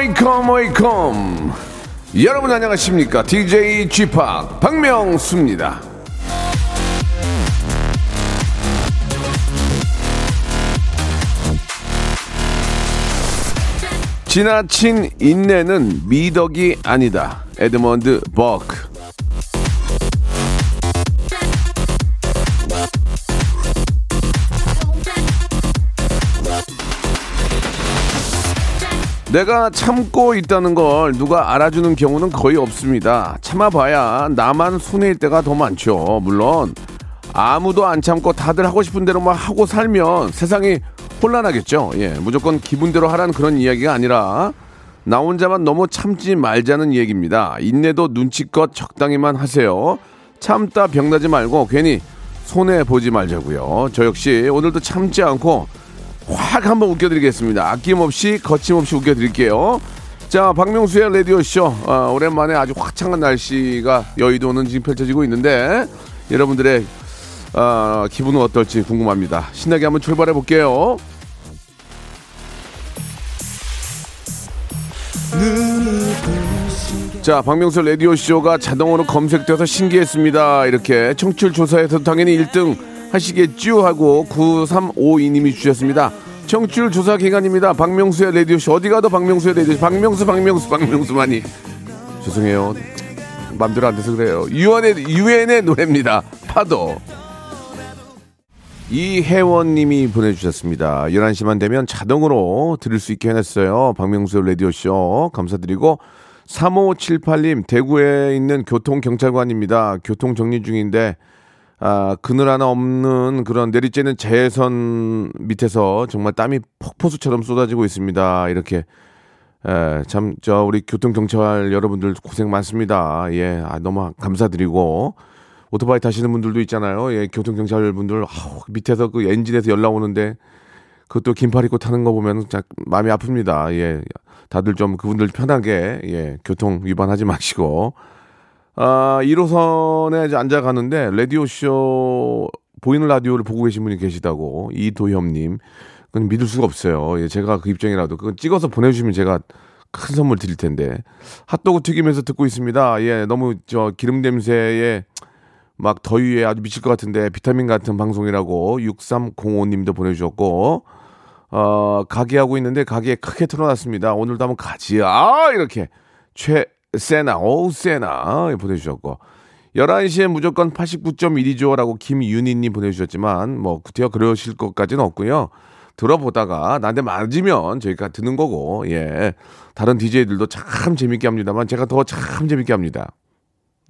Welcome, welcome. 여러분 안녕하십니까? DJ Chip 박명수입니다. 지나친 인내는 미덕이 아니다. 에드먼드 버크. 내가 참고 있다는 걸 누가 알아주는 경우는 거의 없습니다. 참아봐야 나만 손해일 때가 더 많죠. 물론 아무도 안 참고 다들 하고 싶은 대로만 하고 살면 세상이 혼란하겠죠. 예, 무조건 기분대로 하라는 그런 이야기가 아니라 나 혼자만 너무 참지 말자는 얘기입니다. 인내도 눈치껏 적당히만 하세요. 참다 병나지 말고 괜히 손해 보지 말자고요. 저 역시 오늘도 참지 않고 확 한번 웃겨드리겠습니다. 아낌없이 거침없이 웃겨드릴게요. 자, 박명수의 라디오쇼. 어, 오랜만에 아주 화창한 날씨가 여의도는 지금 펼쳐지고 있는데 여러분들의 어, 기분은 어떨지 궁금합니다. 신나게 한번 출발해 볼게요. 자, 박명수 라디오쇼가 자동으로 검색돼서 신기했습니다. 이렇게 청취율 조사에서 당연히 1등 하시겠죠 하고 9352님이 주셨습니다. 청취율 조사 기간입니다. 박명수의 라디오쇼. 어디 가도 박명수의 라디오쇼. 박명수, 박명수, 박명수만이. 죄송해요. 맘대로 안 돼서 그래요. 유엔의, 유엔의 노래입니다. 파도. 이혜원님이 보내주셨습니다. 11시만 되면 자동으로 들을 수 있게 해놨어요. 박명수 라디오쇼. 감사드리고. 3578님, 대구에 있는 교통경찰관입니다. 교통 정리 중인데, 아, 그늘 하나 없는 그런 내리쬐는 재선 밑에서 정말 땀이 폭포수처럼 쏟아지고 있습니다. 이렇게, 에, 참, 저, 우리 교통경찰 여러분들 고생 많습니다. 예, 아, 너무 감사드리고, 오토바이 타시는 분들도 있잖아요. 예, 교통경찰 분들, 아우, 밑에서 그 엔진에서 연락 오는데, 그것도 긴팔 입고 타는 거 보면 참 마음이 아픕니다. 예. 다들 좀 그분들 편하게, 예, 교통 위반하지 마시고. 아, 1호선에 이제 앉아 가는데, 라디오쇼, 보이는 라디오를 보고 계신 분이 계시다고, 이도협님. 그건 믿을 수가 없어요. 예, 제가 그 입장이라도. 그건 찍어서 보내주시면 제가 큰 선물 드릴 텐데. 핫도그 튀기면서 듣고 있습니다. 예, 너무 저 기름 냄새에 막 더위에 아주 미칠 것 같은데 비타민 같은 방송이라고 6305님도 보내주셨고, 어, 가게 하고 있는데 가게에 크게 틀어놨습니다. 오늘도 한번 가지. 아, 이렇게. 최 세나, 오우, 세나. 보내주셨고. 11시에 무조건 89.1이죠라고 김윤희님 보내주셨지만, 뭐, 구태여 그러실 것까지는 없고요. 들어보다가 나한테 맞으면 저희가 듣는 거고, 예. 다른 DJ들도 참 재밌게 합니다만, 제가 더 참 재밌게 합니다.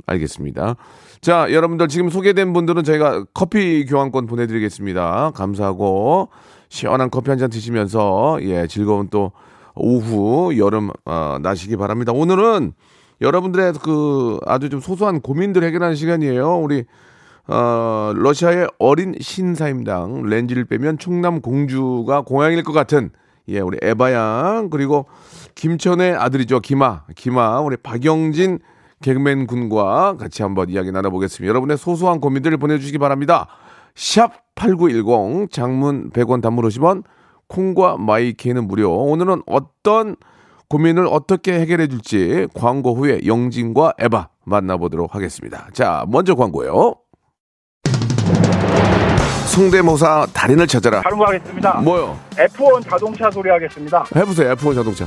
알겠습니다. 자, 여러분들 지금 소개된 분들은 저희가 커피 교환권 보내드리겠습니다. 감사하고 시원한 커피 한 잔 드시면서 예 즐거운 또 오후 여름 어, 나시기 바랍니다. 오늘은 여러분들의 그 아주 좀 소소한 고민들 해결하는 시간이에요. 우리 어, 러시아의 어린 신사임당 렌즈를 빼면 충남 공주가 고향일 것 같은 예 우리 에바양 그리고 김천의 아들이죠 김아 김아 우리 박영진 개그맨 군과 같이 한번 이야기 나눠보겠습니다. 여러분의 소소한 고민들을 보내주시기 바랍니다. 샵 8910 장문 100원 단문 50원 콩과 마이케는 무료. 오늘은 어떤 고민을 어떻게 해결해 줄지 광고 후에 영진과 에바 만나보도록 하겠습니다. 자, 먼저 광고요. 성대모사 달인을 찾아라. 다른 거 하겠습니다. 뭐요? F1 자동차 소리 하겠습니다. 해보세요. F1 자동차.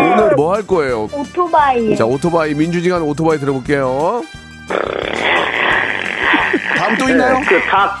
오늘 뭐 할 거예요? 오토바이. 자, 오토바이 민주지간 오토바이 들어볼게요. 다음 또 있나요? 그 닭.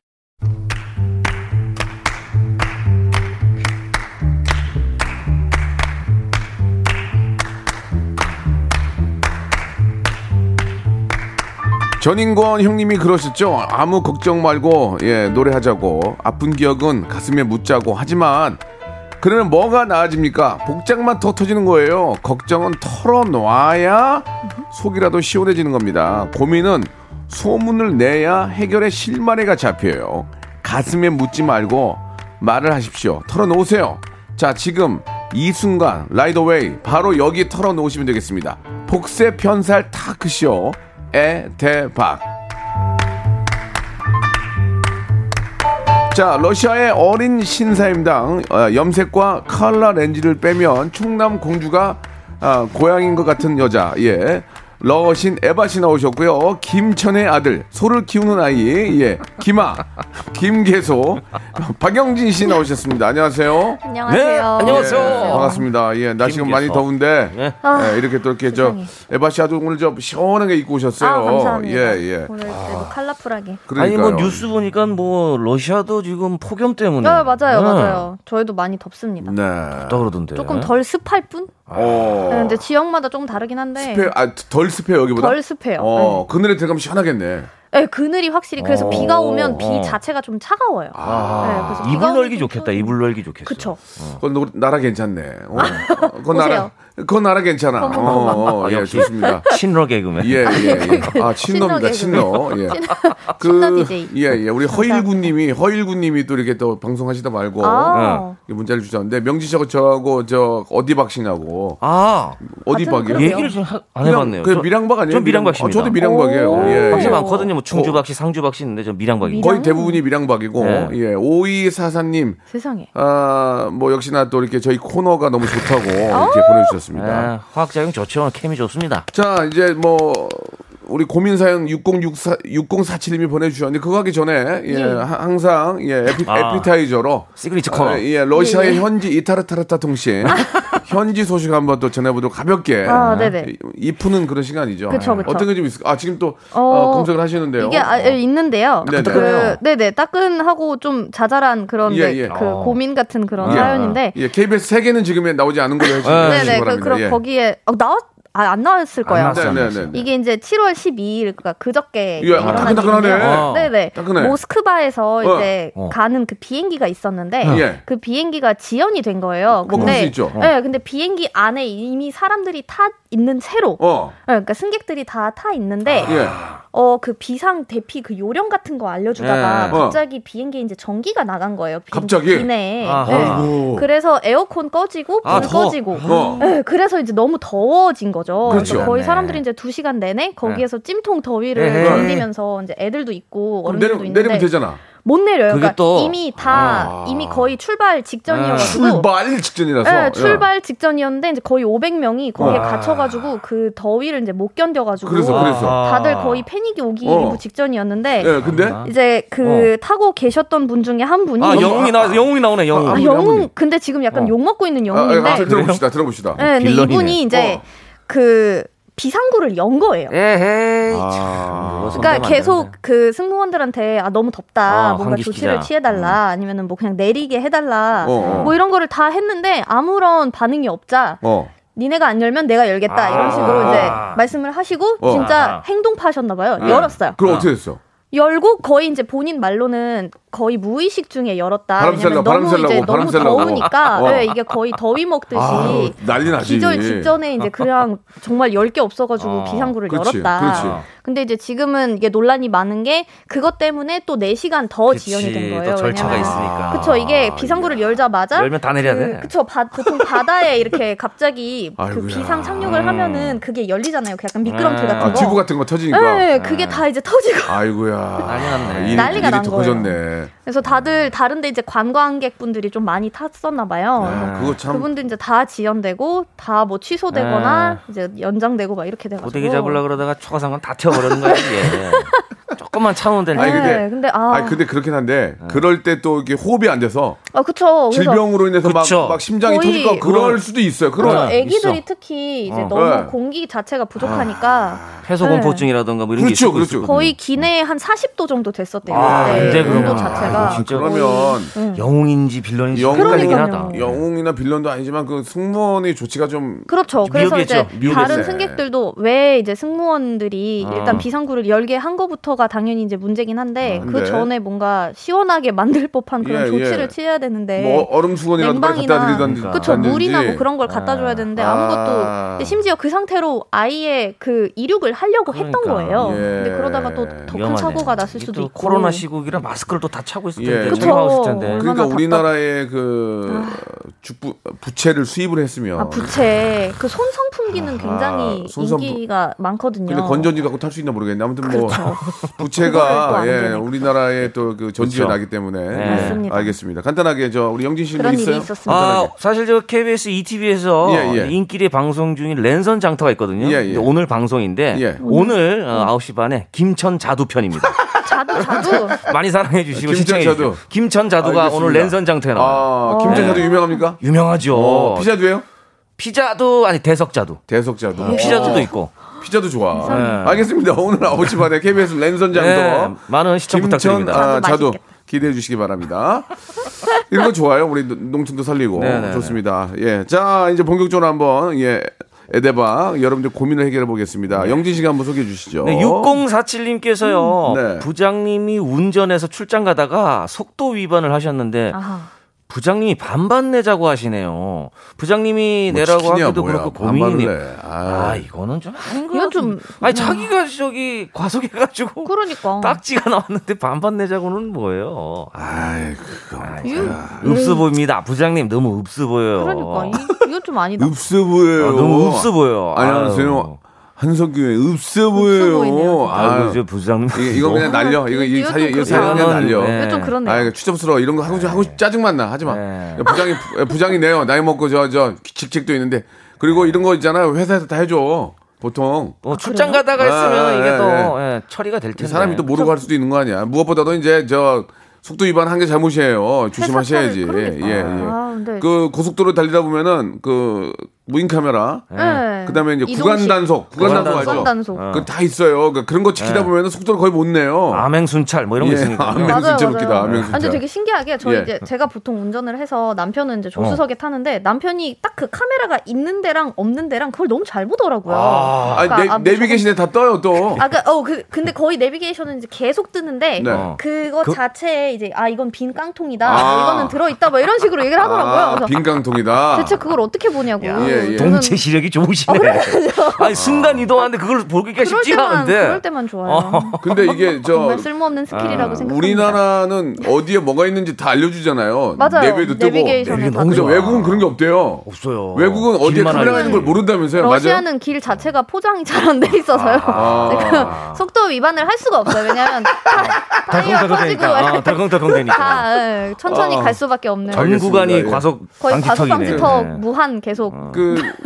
전인권 형님이 그러셨죠. 아무 걱정 말고 예 노래하자고 아픈 기억은 가슴에 묻자고 하지만 그러면 뭐가 나아집니까? 복장만 더 터지는 거예요. 걱정은 털어놔야 속이라도 시원해지는 겁니다. 고민은 소문을 내야 해결의 실마리가 잡혀요. 가슴에 묻지 말고 말을 하십시오. 털어놓으세요. 자, 지금 이 순간 라이더웨이 바로 여기 털어놓으시면 되겠습니다. 복세 편살 타크쇼 에 대박. 자, 러시아의 어린 신사임당 어, 염색과 칼라 렌즈를 빼면 충남 공주가 아, 고향인 것 같은 여자. 예. 러신 에바 씨 나오셨고요. 김천의 아들, 소를 키우는 아이, 예, 김아, 김계소, 박영진 씨 나오셨습니다. 안녕하세요. 안녕하세요. 네, 안녕하세요. 예, 반갑습니다. 예, 날씨가 많이. 더운데 네. 예, 이렇게 또 이렇게 저 세상에. 에바 씨 아주 오늘 좀 시원하게 입고 오셨어요. 아, 감사합니다. 예, 예. 오늘 뭐 컬러풀하게. 아니 그러니까요. 뭐 뉴스 보니까 뭐 러시아도 지금 폭염 때문에 네, 맞아요, 네. 맞아요. 저희도 많이 덥습니다. 네. 덥다 그러던데 조금 덜 습할 뿐? 어. 네, 근데 지역마다 조금 다르긴 한데. 습해, 아, 덜 습해 여기보다. 덜 습해요. 어, 그늘에 들어가면 시원하겠네. 네, 그늘이 확실히 그래서 어, 비가 오면 비 어. 자체가 좀 차가워요. 아. 네, 이불 좀 좋겠다. 이불 널기 좋겠어 그쵸. 그건 노- 나라 괜찮네. 어. 그건 나라, 오세요. 그건 나라 괜찮아. 어, 어, 예, 역시. 좋습니다. 친러 개그맨 예, 예, 예. 아, 친노입니다, 친노. 예. DJ. 예, 예. 우리 허일구님이, 허일구님이 또 이렇게 또 방송하시다 말고. 아. 이 문자를 주셨는데, 명지 씨하고 저하고 저, 어디 박씨냐고. 아 어디 같은 박이요? 얘기를 좀 안 해봤네요 그 저- 밀양박 아니에요? 전 밀양박씨입니다. 어, 저도 밀양박이에요. 오. 예, 박씨 예. 많거든요 뭐 충주박씨 상주박씨 있는데 전 밀양박입니다 거의 대부분이 밀양박이고, 네. 예. 오이사사님, 세상에. 아, 뭐 역시나 또 이렇게 저희 코너가 너무 좋다고 어? 이렇게 보내주셨습니다. 네, 화학작용 좋죠. 케미 좋습니다. 자, 이제 뭐 우리 고민 사연 6064 6047님이 보내주셨는데 그거 하기 전에 예, 하- 항상 예 에피, 아. 애피타이저로 시그니처 코너 아, 예 러시아의 현지 이타르타스 통신 현지 소식 한번 또 전해보도록 가볍게 아, 네네. 이- 이 푸는 그런 시간이죠. 그쵸, 그쵸. 어떤 게 좀 있을까? 아 지금 또 어, 어, 검색을 하시는데요. 이게 아, 예, 있는데요. 네네. 그, 네네. 따끈하고 좀 자잘한 그런 예, 네, 예. 그 어. 고민 같은 그런 예. 사연인데. 예, KBS 세계는 지금에 나오지 않은 걸로 해주시기 네네. 그, 바랍니다. 그럼 예. 거기에 어, 나왔 아, 안 나왔을 거예요. 나왔어요. 네, 네, 네. 이게 이제 7월 12일 그니까 그저께 예, 아, 따끈따끈하네. 어. 네네. 따끈해. 모스크바에서 어. 이제 어. 가는 그 비행기가 있었는데 예. 그 비행기가 지연이 된 거예요. 뭐 그럴 수 있죠. 네, 근데 비행기 안에 이미 사람들이 타 있는 채로 어, 네, 그러니까 승객들이 다 타 있는데 예. 어 그 비상 대피 그 요령 같은 거 알려주다가 예. 갑자기 비행기에 이제 전기가 나간 거예요. 비행기 갑자기? 기내에. 네. 아이고. 그래서 에어컨 꺼지고 불 아. 꺼지고. 어. 네, 그래서 이제 너무 더워진 거 죠. 그렇죠. 그래서 거의 네. 사람들이 이제 두 시간 내내 거기에서 찜통 더위를. 견디면서 이제 애들도 있고 어른들도 내려, 있는데 내리면 되잖아. 못 내려요. 그게 그러니까 또- 이미 다 아. 이미 거의 출발 직전이어가지고 출발 직전이라서. 네, 예. 출발 직전이었는데 이제 거의 500명이 거기에 와. 갇혀가지고 그 더위를 이제 못 견뎌가지고 그래서, 그래서. 다들 거의 패닉이 오기 어. 일부 직전이었는데 예, 근데 이제 그 타고 계셨던 분 중에 한 분이 아 영웅이 나 영웅이 나오네 영웅 아, 영웅. 근데 지금 약간 어. 욕 먹고 있는 아, 아, 영웅인데 아, 들어봅시다, 들어봅시다. 네, 근데 빌런이네. 이분이 이제 어. 그 비상구를 연 거예요. 에헤이 아. 참, 그러니까 계속 되는데. 그 승무원들한테 아 너무 덥다 아, 뭔가. 조치를 취해달라 아니면은 뭐 그냥 내리게 해달라 어, 어. 뭐 이런 거를 다 했는데 아무런 반응이 없자 어. 니네가 안 열면 내가 열겠다 이런 식으로 아. 이제 말씀을 하시고 어. 진짜 아하. 행동파셨나 봐요 예. 열었어요 그럼 어떻게 됐어? 열고 거의 이제 본인 말로는 거의 무의식 중에 열었다. 바람 왜냐면 쐬려고, 바람 너무 이제 쐬려고, 바람 너무. 더우니까 어. 네, 이게 거의 더위 먹듯이 아우, 난리 나지. 기절 직전에 이제 그냥 정말 열게 없어가지고 어. 비상구를 그렇지, 열었다. 그렇지. 근데 이제 지금은 이게 논란이 많은 게 그것 때문에 또 4시간 더 그치, 지연이 된 거예요. 또 절차가 왜냐면 있으니까. 그쵸 이게 비상구를 열자마자 열면 다 내려야 돼. 그, 그쵸 바, 보통 바다에 이렇게 갑자기 그 아이고야. 비상 착륙을 음. 하면은 그게 열리잖아요. 그 약간 미끄럼틀 네. 같은 아, 거. 튜브 같은 거 터지니까. 네, 그게 다 이제 터지고 아이고야. 난리 났네. 난리가 난더 거예요. 커졌네. 그래서 다들 다른데 이제 관광객분들이 좀 많이 탔었나 봐요. 아, 그거 참. 그분들 이제 다 지연되고 다 뭐 취소되거나 이제 연장되고 막 이렇게 돼가지고. 고데기 잡으려 그러다가 초가상관 다 튀어버리는 거야 이게. 조금만 참으면 되는데. 아니, 근데- 네, 근데 아, 아, 근데 그렇긴 한데 그럴 때 또 이게 호흡이 안 돼서 아 그쵸. 그래서 질병으로 인해서 막, 그쵸. 막 심장이 거의- 터질 거 그럴 수도 있어요. 그런 네, 애기들이 있어. 특히 이제 어. 너무 네. 공기 자체가 부족하니까 폐소 네. 공포증이라던가 뭐 이런 그렇죠, 게 있을 그렇죠. 수 있거든요. 거의 기내에 한 40도 정도 됐었대요. 아, 그때 근데 그러면 온도 자체가. 아이고, 진짜 그러면 응. 영웅인지 빌런인지 영웅- 헷갈리긴 그러니까요. 하다. 영웅이나 빌런도 아니지만 그 승무원의 조치가 좀 그렇죠. 그래서 이제 미흡했죠. 미흡했어요. 다른 승객들도 왜 이제 승무원들이 어. 일단 비상구를 열게 한 거부터가 당연히 이제 문제긴 한데 아, 그 근데? 전에 뭔가 시원하게 만들 법한 그런 예, 조치를 예. 취해야 되는데 뭐 얼음 수건이라도 갖다 냉방이나 드리던지 그쵸. 물이나 뭐 그런 걸 갖다 줘야 되는데 아. 아무것도 심지어 그 상태로 아이의 그 이륙을 하려고 했던 그러니까. 거예요. 예. 근데 그러다가 또 더큰 위험하네. 사고가 났을 수도 또 있고 코로나 시국이라 마스크를 또 다 차고 있을 예. 텐데 그쵸. 텐데. 그러니까 답답- 우리나라의 그 주부 부채를 수입을 했으면 아 부채 그 손선풍기는 굉장히 손선풍- 인기가 많거든요. 근데 건전지 갖고 탈 수 있나 모르겠네. 아무튼 뭐 또 부채가 안예 되니까. 우리나라의 또 그 전지에 그렇죠. 나기 때문에 네. 예, 맞습니다. 알겠습니다. 간단하게 저 우리 영진 씨뭐 그런 있어요? 일이 있었습니다. 아, 간단하게. 사실 저 KBS ETV에서 예, 예. 인기리 방송 중인 랜선 장터가 있거든요. 예, 예. 근데 오늘 방송인데 예. 오늘 어, 9시 반에 김천 자두 편입니다. 자두 자두 많이 사랑해 주시고 김천 시청해 자두. 주시고 김천 자두가 알겠습니다. 오늘 랜선 장터에 나와요. 아 김천자도 유명합니까? 유명하죠. 어, 피자도요? 피자도 아니 대석자두. 대석자도. 뭐 피자도도 있고. 피자도 좋아. 네. 알겠습니다. 오늘 9시 반에 KBS 랜선 장터 네, 많은 시청 부탁드립니다. 아, 맛있겠다. 기대해 주시기 바랍니다. 이런 거 좋아요. 우리 농촌도 살리고 네네네. 좋습니다. 예, 자 이제 본격적으로 한번 예 에데바 여러분들 고민을 해결해 보겠습니다. 영진 씨가 한번 소개해 주시죠. 네, 6047님께서요. 네. 부장님이 운전해서 출장 가다가 속도 위반을 하셨는데 아하. 부장님이 반반 내자고 하시네요. 부장님이 뭐 내라고 하기도 뭐야. 그렇고. 내. 아, 아, 이거는 좀 아닌 거 이건 좀- 아니 자기가 저기 과속해가지고 그러니까. 딱지가 나왔는데 반반 내자고는 뭐예요? 아이 그거. 이- 읍스 보입니다. 부장님 너무 읍스 보여요. 그러니까 이, 이건 좀 아니다. 읍스 보여요. 아, 너무 읍스 보여. 안녕하세요. 아유. 한석규의 읍스 보이네요, 보여요. 진짜. 아이고 아, 저 부장님. 이거, 이거 그냥 날려. 이거 이좀이 사이 그냥 날려. 네. 좀 그렇네요. 아, 추접스러워. 이런 거 하고 싶- 하고 싶- 짜증 만 나. 하지 마. 네. 부장이 부장이 내요. 나이 먹고 저 저 직책도 있는데 그리고 이런 거 있잖아요. 회사에서 다 해줘. 보통 뭐 출장 가다가 했으면 아, 이게 예, 또 예, 처리가 될 텐데. 사람이 또 모르고 할 수도 있는 거 아니야. 무엇보다도 이제 저 속도 위반 한 게 잘못이에요. 조심하셔야지. 차를- 예, 예. 아, 근데 그 고속도로 달리다 보면은 그 무인 카메라, 네. 그다음에 이제 이동식. 구간 단속, 구간 단속 알죠? 구간 단속. 어. 그다 있어요. 그 그런 거 지키다 네. 보면은 속도를 거의 못 내요. 암행순찰 뭐 이런 거 예, 있으니까. 암행- 맞아요, 진짜 맞아요. 웃기다, 암행 진짜. 아니, 근데 되게 신기하게 저 예. 이제 제가 보통 운전을 해서 남편은 이제 조수석에 타는데 남편이 딱 그 카메라가 있는 데랑 없는 데랑 그걸 너무 잘 보더라고요. 아, 아니, 그러니까 내, 내비게이션에 다 떠요 또. 아, 그, 어, 그, 근데 거의 내비게이션은 이제 계속 뜨는데, 네. 어. 그거 그- 자체에 이제, 아, 이건 빈 깡통이다. 아. 이거는 들어있다. 뭐 이런 식으로 얘기를 하더라고요. 아, 그래서 빈깡통이다. 대체 그걸 어떻게 보냐고. 야, 예, 예. 동체 시력이 좋으시네. 아니 순간 이동하는데 그걸 보기가 쉽지가 때만, 않은데. 그럴 때만 좋아요. 근데 이게 저 정말 쓸모없는 스킬이라고 아, 생각합니다. 우리나라는 어디에 뭐가 있는지 다 알려주잖아요. 맞아요. 내비도 뜨고. 내비게이션에. 외국은 그런 게 없대요. 없어요. 외국은 어디에 알고. 있는 걸 모른다면서요? 맞아요? 러시아는 길 자체가 포장이 잘 안 돼 있어서요. 아. 속도 위반을 할 수가 없어요. 왜냐하면 덜컹덜컹 터지고 되니까. 아, 덜컹덜컹 되니까. 다 예, 천천히 아. 갈 수밖에 없는. 전. 구간이 예. 과속 거의 방지턱이네. 과속 방지턱 네. 무한 계속. 그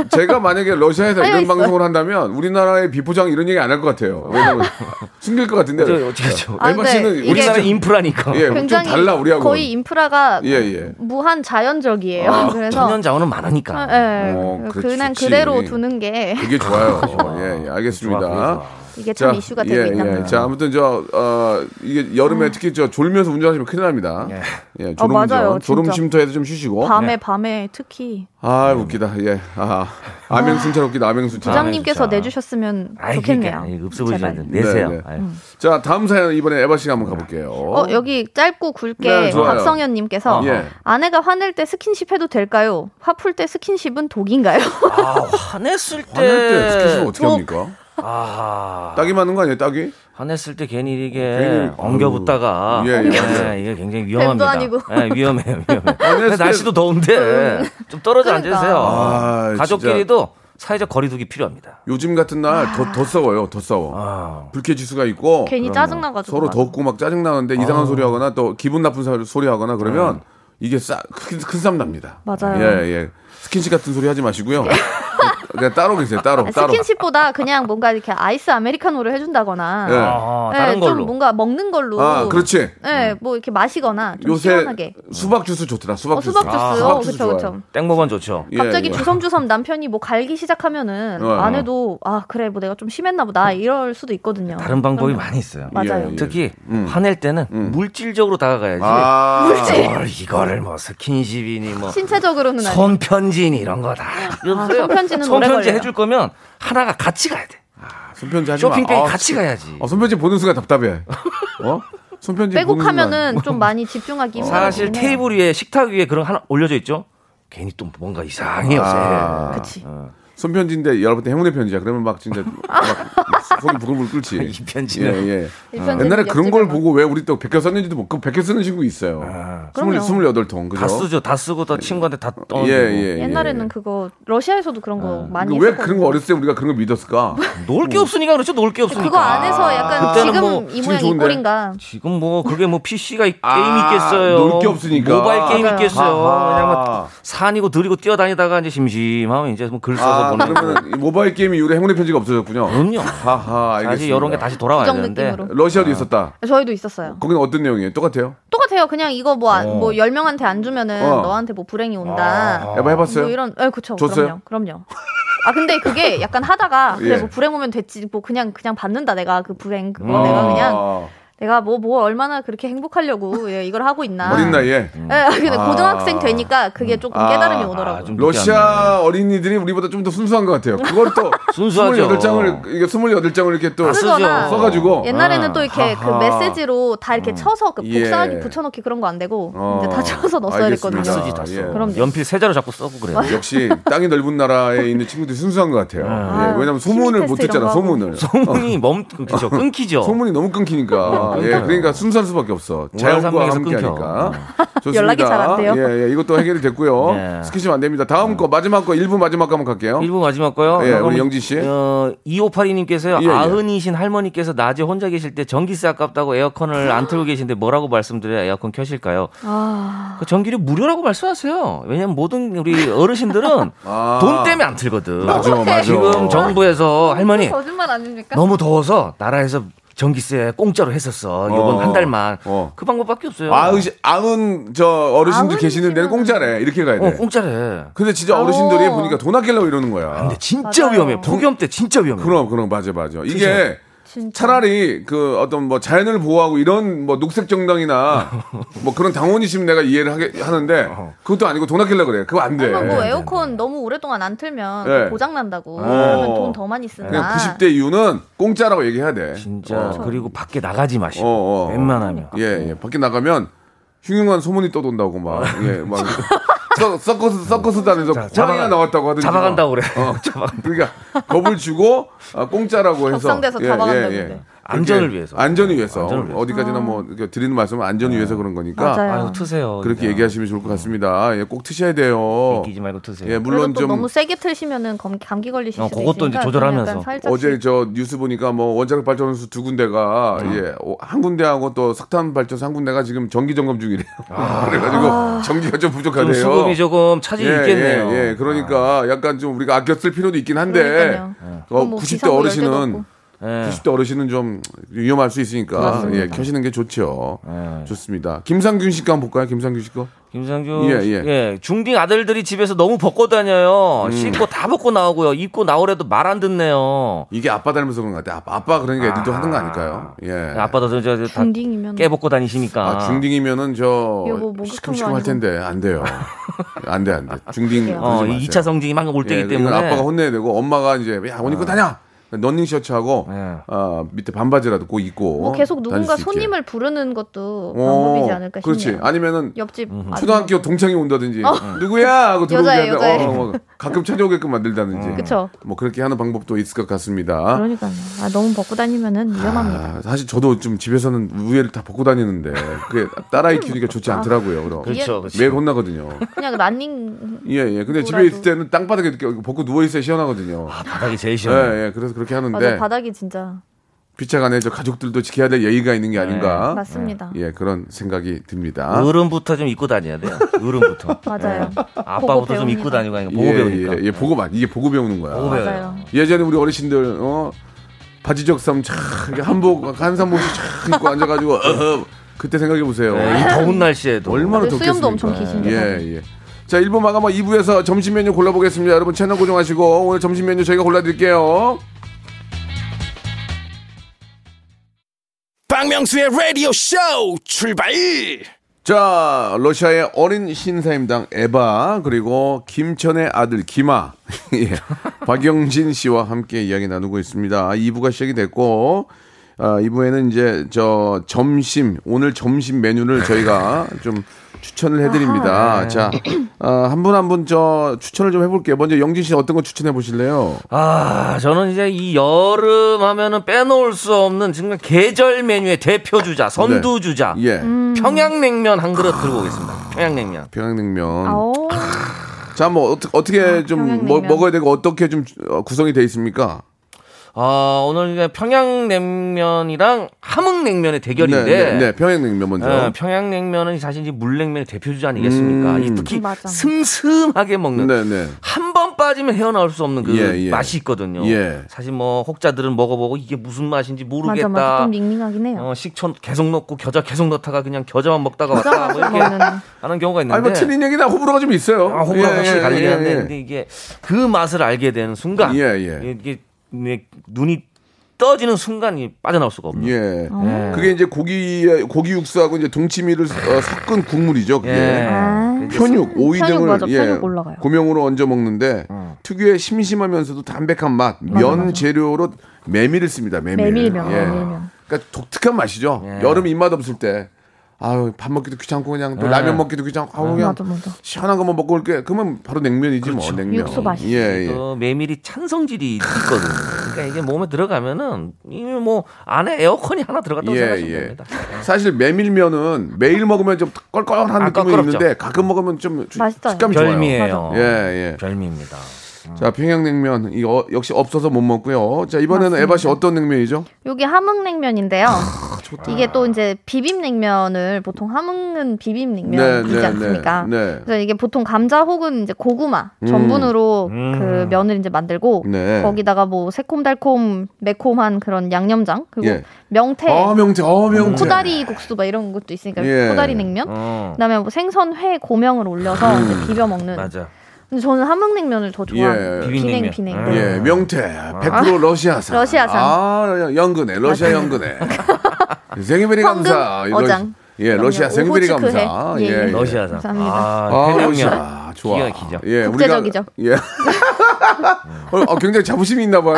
제가 만약에 러시아에서 이런 있어요. 방송을 한다면 우리나라의 비포장 이런 얘기 안 할 것 같아요. 왜냐면 숨길 것 같은데. 저 어쩌죠? 아, 에바 근데 씨는 우리나라 인프라니까. 예, 좀 굉장히 달라 우리하고. 거의 인프라가 예, 예. 무한 자연적이에요. 아, 그래서 천연 자원은 많으니까. 예, 어, 그냥. 그대로 두는 게 그게 좋아요. 예, 예, 알겠습니다. 좋아. 이게 참 이슈가 되고 예, 있답니다. 예. 자, 아무튼 저 어, 이게 여름에 특히 저 졸면서 운전하시면 큰일 납니다. 예. 예, 졸음 어, 맞아요, 운전, 졸음. 쉼터에서 좀 쉬시고. 밤에 밤에 특히 아, 웃기다. 예. 아, 암행순찰 웃기다. 암행순찰. 부장님께서 진짜. 내주셨으면 아이, 좋겠네요. 그러니까. 않는 내세요. 네, 네. 아유. 자, 다음 사연 이번에 에바 씨가 한번 가볼게요. 어, 여기 짧고 굵게 네. 박성현님께서 예. 아내가 화낼 때 스킨십 해도 될까요? 화풀 때 스킨십은 독인가요? 아, 화냈을 때. 화낼 때 스킨십을 어떻게 저- 합니까? 아. 따귀 맞는 거 아니에요, 따귀? 화냈을 때 괜히 이게 괜히, 엉겨붙다가. 예, 예, 네, 맞아요. 이게 굉장히 위험합니다. 아니고. 네, 위험해요, 위험해. 날씨도 더운데 좀 떨어져 그러니까. 앉으세요. 아, 가족끼리도 사회적 거리두기 필요합니다. 요즘 같은 날 더더 싸워요, 더 싸워. 아, 불쾌지수가 있고 괜히 짜증 나가지고. 서로 맞아. 덥고 막 짜증 나는데 이상한 소리 하거나 또 기분 나쁜 소- 소리 하거나 그러면 네. 이게 싸큰 싸움 납니다. 맞아요. 예, 예. 스킨십 같은 소리 하지 마시고요. 그냥 따로 계세요. 따로 따로. 스킨십보다 그냥 뭔가 이렇게 아이스 아메리카노를 해준다거나 예. 아, 예, 다른 걸로. 좀 뭔가 먹는 걸로 아, 그렇지. 예, 뭐 이렇게 마시거나 좀 요새 시원하게 수박 주스 좋더라. 수박 어, 주스. 수박 주스 아, 어, 수박 주스 그쵸 좋아요. 그쵸 땡먹은 좋죠. 예, 갑자기 예. 주섬주섬 남편이 뭐 갈기 시작하면은 어, 어. 아내도 아 그래 뭐 내가 좀 심했나 보다 이럴 수도 있거든요 다른 방법이 그러면. 많이 있어요. 맞아요 예, 예. 특히 음. 화낼 때는 물질적으로 다가가야지. 아, 뭘이 거를 뭐 스킨십이니 뭐 신체적으로는 아니 손편지니 이런 거 다. 아, 손편지는 손편지. 해줄 거면 하나가 같이 가야 돼. 손편지 하지 마. 쇼핑백이 아, 같이. 가야지. 어, 손편지 보는 순간 답답해. 어? 손편지 빼곡하면은. 좀 많이 집중하기 힘들어요 사실 테이블 위에 식탁 위에 그런 하나 올려져 있죠. 괜히 또 뭔가 이상해요. 아. 새. 그치 손편지인데 여러분한테 행운의 편지야. 그러면 막 진짜 막, 막 속이 부글부글 끓지. 이 편지는. 예, 예. 이 편지는 옛날에 그런 걸. 보고 왜 우리 또 백혀 썼는지도 모르고 백혀 쓰는 친구 있어요. 그럼요. 스물여덟 통 그죠? 다 쓰죠. 다 쓰고 또 친구한테 다 떠. 예, 예. 옛날에는 예. 그거 러시아에서도 그런 거 많이 왜 했었거든요. 그런 거 어렸을 때 우리가 그런 걸 믿었을까? 놀 게 없으니까 그렇죠. 놀 게 없으니까. 그거 안에서 약간 그때는 지금 뭐 이 모양 이? 꼴인가 지금 뭐 그게 뭐 PC가 게임 아, 있겠어요. 놀 게 없으니까. 모바일 게임. 있겠어요. 그냥 뭐 산이고 들이고 뛰어다니다가 이제 심심하면 이제 뭐글 써서 아, 거. 그러면 이 모바일 게임 이후로 행운의 편지가 없어졌군요. 그럼요. 하하, 알겠습니다. 사실 이런 게 다시 돌아와야 부정 되는데. 느낌으로. 러시아도 있었다. 저희도 있었어요. 거기는 어떤 내용이에요? 똑같아요? 똑같아요. 그냥 이거 뭐, 안- 뭐 10명한테 안 주면은 어. 너한테 뭐 불행이 온다. 해봐 해봤어요? 뭐 이런, 예, 그쵸. 줬어요? 그럼요. 그럼요. 아, 근데 그게 약간 하다가, 그래, 예. 뭐 불행 오면 됐지. 뭐 그냥, 그냥 받는다. 내가 그 불행. 그거 아, 내가 그냥, 내가 뭐, 뭐 얼마나 그렇게 행복하려고 예, 이걸 하고 있나. 어린 나이에 예, 근데 아. 고등학생 되니까 그게 조금 아. 깨달음이 아, 오더라고요. 좀 러시아 어린이들이 우리보다 좀 더 순수한 것 같아요. 그걸 또 순수하죠. 28장을 이게 28장을 이렇게 또 쓰거나 써가지고 옛날에는 아, 또 이렇게 그 하하. 메시지로 다 이렇게 쳐서 그 예. 복사하기 붙여넣기 그런 거 안 되고 어, 이제 다 쳐서 넣었어야 알겠습니다. 됐거든요. 쓰지 다 써. 예. 그럼요. 연필 세자로 자꾸 써고 그래요. 역시 땅이 넓은 나라에 있는 친구들이 순수한 것 같아요. 아. 예, 왜냐면 소문을 거 하고. 소문을. 소문이 멈 그죠 끊기죠. 소문이 너무 끊기니까. 예, 그러니까 순수할 수밖에 없어. 자연과 산맥에서 함께 끊겨. 하니까. 좋습니다. 연락이 잘 안 돼요. 예, 예, 이것도 해결이 됐고요. 네. 스킨십 안 됩니다. 다음 거 마지막 거 1부 마지막 거 한번 갈게요. 1부 마지막 거요. 예, 우리 영지 씨. 어, 2582님께서요. 예, 예. 아흔이신 할머니께서 낮에 혼자 계실 때 전기세 아깝다고 에어컨을 안 틀고 계신데 뭐라고 말씀드려야 에어컨 켜실까요? 아, 그 전기료 무료라고 말씀하세요. 왜냐면 모든 우리 어르신들은 아. 돈 때문에 안 틀거든. 맞아, 맞아. 지금 정부에서 할머니 거짓말 아닙니까? 너무 더워서 나라에서 전기세 공짜로 했었어. 이번 어. 한 달만. 어. 그 방법밖에 없어요. 아흔, 아흔 저 어르신들 계시는 데는 공짜래. 이렇게 가야 돼. 어, 공짜래. 근데 진짜 어르신들이 어. 보니까 돈 아끼려고 이러는 거야. 근데 진짜 맞아요. 위험해. 폭염 때 진짜 위험해. 그럼 그럼 맞아 맞아. 이게 진짜. 차라리 그 어떤 뭐 자연을 보호하고 이런 뭐 녹색 정당이나 뭐 그런 당원이시면 내가 이해를 하게 하는데 그것도 아니고 돈 아끼려고 그래. 그거 안 돼. 뭐 에어컨 너무 오랫동안 안 틀면 네. 고장 난다고. 어. 그러면 돈 더 많이. 그냥 90대 이유는 공짜라고 얘기해야 돼. 진짜 그리고 밖에 나가지 마시고 어, 어. 웬만하면 예, 예. 밖에 나가면 흉흉한 소문이 떠돈다고 막, 예, 막, 서, 서커스, 서커스 단에서 자, 고양이가 잡아가- 나왔다고 하든지. 잡아간다고 막. 그래. 어, 그러니까 겁을 주고 아, 공짜라고 해서. 격상돼서 잡아간다고 그래. 안전을 위해서. 안전을 위해서. 안전을 위해서. 어디까지나 뭐 이렇게 드리는 말씀은 안전을 위해서 그런 거니까. 맞아요. 아유 트세요. 그렇게 진짜. 얘기하시면 좋을 것 같습니다. 예, 꼭 트셔야 돼요. 끼지 말고 트세요. 예, 물론 또좀 너무 세게 틀시면은 검- 감기 걸리실 어, 수도 그것도 이제 있으니까 조절하면서. 좀. 어제 저 뉴스 보니까 뭐 원자력 발전소 두 군데가 예, 어, 한 군데하고 또 석탄 발전소 한 군데가 지금 정기 점검 중이래요. 그래가지고 전기가 좀좀 부족하대요. 수급이 조금 차질이 예, 있겠네요. 예, 예. 그러니까 약간 좀 우리가 아껴 쓸 필요도 있긴 한데 그러니까요. 어, 뭐 90대 기사도 열 데도 어르신은 없고. 예. 90대 어르신은 좀 위험할 수 있으니까 맞습니다. 예, 켜시는 게 좋죠. 예. 좋습니다. 김상균 씨거 한번 볼까요? 김상균 씨 거. 김상준 예, 예, 예. 중딩 아들들이 집에서 너무 벗고 다녀요. 씻고 다 벗고 나오고요. 입고 나오래도 말 안 듣네요. 이게 아빠 닮아서 그런 것 같아요. 아빠, 아빠 그러니까 애들도 하는 거 아닐까요? 예. 아빠도 저, 저, 저, 다 중딩이면 깨벗고 다니시니까. 아, 중딩이면은 저 목욕한 시큼시큼 거할 텐데 안 돼요. 안 돼, 안 돼. 중딩 어, 그러지 이 마세요. 2차 성징이 막 올 때기 예, 때문에. 아빠가 혼내야 되고 엄마가 이제 야, 옷 입고 다녀. 런닝 셔츠하고 예. 어, 밑에 반바지라도 꼭 입고 뭐 계속 누군가. 손님을 부르는 것도 어, 방법이지 않을까 그렇지. 싶네요. 아니면은 옆집 초등학교 동창이 온다든지 누구야 하고 들어오게. 어, 뭐 가끔 찾아오게끔 만들다든지 그쵸. 뭐 그렇게 하는 방법도 있을 것 같습니다. 그러니까요. 아, 너무 벗고 다니면은 위험합니다. 아, 사실 저도 좀 집에서는 우회를 다 벗고 다니는데 그게 딸아이 키우니까 좋지 않더라고요. 그럼 그렇죠. 그렇죠. 매일 혼나거든요. 그냥 라닝 예, 예. 근데 집에 뭐라도. 있을 때는 땅바닥에 벗고 누워 있어야 시원하거든요. 아, 바닥이 제일 예, 시원해. 예. 그래서 그렇게 하는데 맞아 바닥이 진짜 피차간에 저 가족들도 지켜야 될 예의가 있는 게 아닌가. 맞습니다. 예, 그런 생각이 듭니다. 어른부터 좀 입고 다녀야 돼요. 어른부터. 맞아요. 아빠부터 좀. 입고 다니고 하니까 보고 예, 배우니까. 예, 예, 보고 봐. 이게 보고 배우는 거야. 보고 배워요. 맞아요. 예전에 우리 어르신들 어 바지적삼 촥 한복 한 삼복씩 촥 입고 앉아가지고 어허, 그때 생각해 보세요. 네, 이 더운 날씨에도. 얼마나 다들 좋겠습니까? 수염도 엄청 기신데, 예. 예. 자, 1부 마감하 2부에서 점심 메뉴 골라보겠습니다. 여러분 채널 고정하시고 오늘 점심 메뉴 저희가 골라드릴게요. 박명수의 라디오 쇼 출발! 자, 러시아의 어린 신사임당 에바 그리고 김천의 아들 김아. 예, 박영진 씨와 함께 이야기 나누고 있습니다. 2부가 시작이 됐고 아, 2부에는 이제 저 점심 오늘 점심 메뉴를 저희가 좀 추천을 해드립니다. 자, 한분 한 분 저 추천을 좀 해볼게요. 먼저 영진 씨 어떤 거 추천해 보실래요? 아, 저는 이제 이 여름 하면은 빼놓을 수 없는 정말 계절 메뉴의 대표 주자, 선두 주자. 예, 평양냉면 한 그릇 들고 오겠습니다. 평양냉면. 평양냉면. 자, 뭐 어떻게 어떻게 좀 평양냉면. 뭐, 먹어야 되고 어떻게 좀 어, 구성이 돼 있습니까? 아, 오늘 이제 평양냉면이랑 함흥냉면의 대결인데. 네, 네, 네, 평양냉면 먼저. 어, 평양냉면은 사실 이제 물냉면의 대표 주자 아니겠습니까? 음. 이 특히 맞아. 슴슴하게 먹는 네, 네. 한 번 빠지면 헤어나올 수 없는 그 예, 예. 맛이 있거든요. 예. 사실 뭐 혹자들은 먹어보고 이게 무슨 맛인지 모르겠다. 맞아 맞아 좀 밍밍하긴 해요. 어, 식초 계속 넣고 겨자 계속 넣다가 그냥 겨자만 먹다가 왔다 겨자만 뭐 이렇게 먹는. 하는 경우가 있는데 아니 뭐 틀린 얘기나 호불호가 좀 있어요. 아, 호불호가 예, 확실히 예, 갈리긴 예, 한데 예. 근데 이게 그 맛을 알게 되는 순간 예, 예. 이게 내 눈이 떠지는 순간이 빠져나올 수가 없는 예. 어. 그게 이제 고기 고기 육수하고 이제 동치미를 어, 섞은 국물이죠. 그게. 예. 아. 이제 편육, 오이 편육 등을 맞아, 예. 고명으로 얹어 먹는데 특유의 심심하면서도 담백한 맛, 면 맞아. 재료로 메밀을 씁니다. 메밀. 메밀면, 예. 메밀면. 그러니까 독특한 맛이죠. 예. 여름 입맛 없을 때 아유 밥 먹기도 귀찮고 그냥 또 예. 라면 먹기도 귀찮고 아우 그냥 맞아 맞아. 시원한 것만 먹고 올게. 그러면 바로 냉면이지 뭐 냉면. 육수 맛있어. 예, 예. 그 메밀이 찬성질이 있거든. 그러니까 이게 몸에 들어가면은 이미 뭐 안에 에어컨이 하나 들어갔다고 예, 생각하시면 예. 됩니다. 사실 메밀면은 매일 먹으면 좀 껄껄한 아, 느낌이 껄끄럽죠. 있는데 가끔 먹으면 좀 주- 맛있어요. 식감이 좋아요. 별미예요. 예, 예. 별미입니다. 자, 평양냉면 이거 역시 없어서 못 먹고요. 자, 이번에는 맞습니다. 에바 씨 어떤 냉면이죠? 여기 함흥냉면인데요. 아, 이게 또 이제 비빔냉면을 보통 함흥은 비빔냉면이지 않습니까? 네. 그래서 이게 보통 감자 혹은 이제 고구마 전분으로 음. 그 면을 이제 만들고 네. 거기다가 뭐 새콤달콤 매콤한 그런 양념장 그리고 예. 명태, 어, 명태. 어, 명태. 코다리 국수 막 이런 것도 있으니까 예. 코다리 냉면. 어, 그다음에 뭐 생선 회 고명을 올려서 음. 이제 비벼 먹는. 맞아. 근데 저는 함흥냉면을 더 좋아해요. 예. 비냉 비빔냉면. 비냉. 음. 예, 명태. 100% 러시아산. 러시아산. 아, 연근해. 러시아 연근해. 생일베리 감사. 황금 어장. 예, 러시아 생일베리 오호츠크 해. 감사. 예, 예. 예. 러시아산. 감사합니다. 아, 평양면. 러시아. 좋아. 기가 막히죠. 예, 국제적이죠. 우리가, 예. 어, 어, 굉장히 자부심이 있나 봐요.